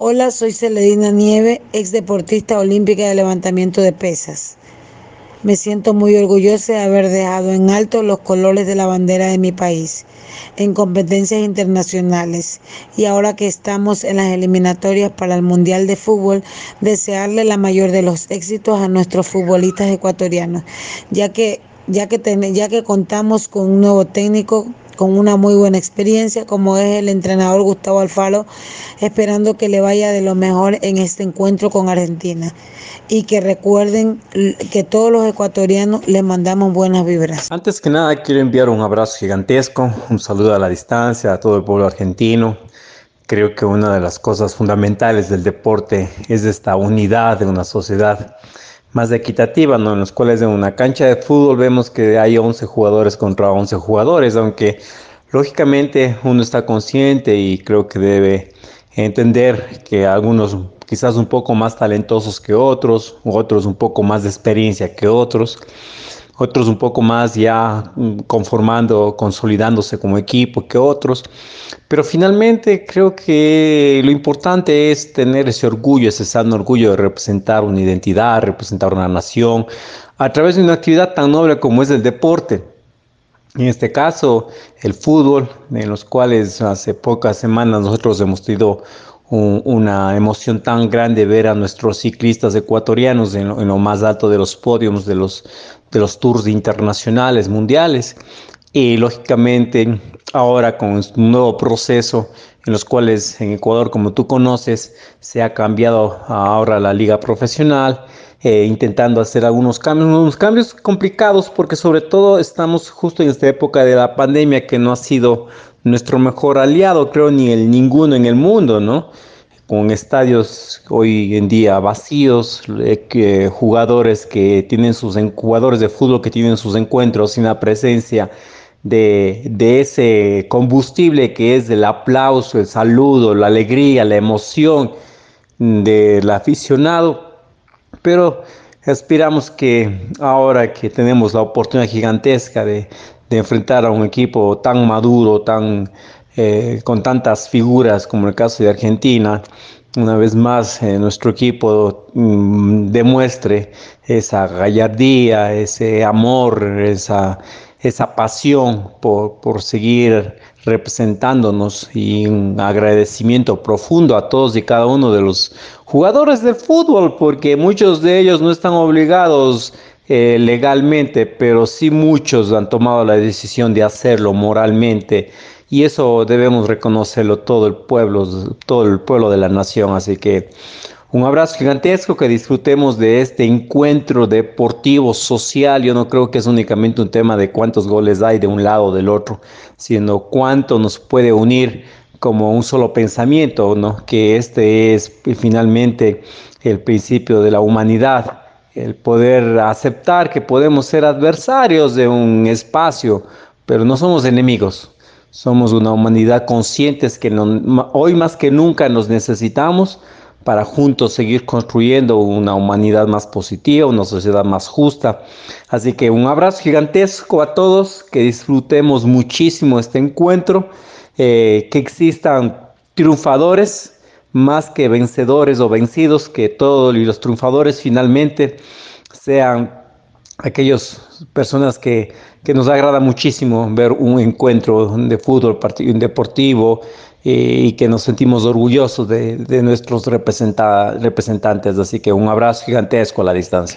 Hola, soy Celedina Nieve, ex deportista olímpica de levantamiento de pesas. Me siento muy orgullosa de haber dejado en alto los colores de la bandera de mi país en competencias internacionales y ahora que estamos en las eliminatorias para el Mundial de Fútbol, desearle la mayor de los éxitos a nuestros futbolistas ecuatorianos, ya que ya que, ya que contamos con un nuevo técnico con una muy buena experiencia, como es el entrenador Gustavo Alfaro, esperando que le vaya de lo mejor en este encuentro con Argentina. Y que recuerden que todos los ecuatorianos les mandamos buenas vibras. Antes que nada, quiero enviar un abrazo gigantesco, un saludo a la distancia a todo el pueblo argentino. Creo que una de las cosas fundamentales del deporte es esta unidad de una sociedad más equitativa, ¿no? En los cuales en una cancha de fútbol vemos que hay 11 jugadores contra 11 jugadores, aunque lógicamente uno está consciente y creo que debe entender que algunos quizás un poco más talentosos que otros, otros un poco más de experiencia que otros, otros un poco más ya mm, conformando, consolidándose como equipo que otros. Pero finalmente creo que lo importante es tener ese orgullo, ese sano orgullo de representar una identidad, representar una nación, a través de una actividad tan noble como es el deporte. En este caso, el fútbol, en los cuales hace pocas semanas nosotros hemos tenido una emoción tan grande ver a nuestros ciclistas ecuatorianos en lo, más alto de los podios de los, de los tours internacionales, mundiales. Y lógicamente ahora con un nuevo proceso en los cuales en Ecuador, como tú conoces, se ha cambiado ahora la liga profesional, eh, intentando hacer algunos cambios, unos cambios complicados porque sobre todo estamos justo en esta época de la pandemia que no ha sido nuestro mejor aliado, creo, ni el ninguno en el mundo, ¿no? Con estadios hoy en día vacíos, eh, jugadores que tienen sus jugadores de fútbol que tienen sus encuentros sin la presencia de, de ese combustible que es el aplauso, el saludo, la alegría, la emoción del aficionado. Pero aspiramos que ahora que tenemos la oportunidad gigantesca de, de enfrentar a un equipo tan maduro, tan eh, con tantas figuras como el caso de Argentina, una vez más eh, nuestro equipo mm, demuestre esa gallardía, ese amor, esa, esa pasión por, por seguir representándonos y un agradecimiento profundo a todos y cada uno de los jugadores de fútbol, porque muchos de ellos no están obligados eh, legalmente, pero sí muchos han tomado la decisión de hacerlo moralmente y eso debemos reconocerlo todo el pueblo, todo el pueblo de la nación. Así que un abrazo gigantesco, que disfrutemos de este encuentro deportivo, social. Yo no creo que es únicamente un tema de cuántos goles hay de un lado o del otro, sino cuánto nos puede unir como un solo pensamiento, ¿no? Que este es finalmente el principio de la humanidad el poder aceptar que podemos ser adversarios de un espacio, pero no somos enemigos. Somos una humanidad conscientes que hoy más que nunca nos necesitamos para juntos seguir construyendo una humanidad más positiva, una sociedad más justa. Así que un abrazo gigantesco a todos, que disfrutemos muchísimo este encuentro, eh, que existan triunfadores más que vencedores o vencidos, que todos los triunfadores finalmente sean aquellas personas que, que, nos agrada muchísimo ver un encuentro de fútbol deportivo eh, y que nos sentimos orgullosos de, de nuestros representantes. Así que un abrazo gigantesco a la distancia.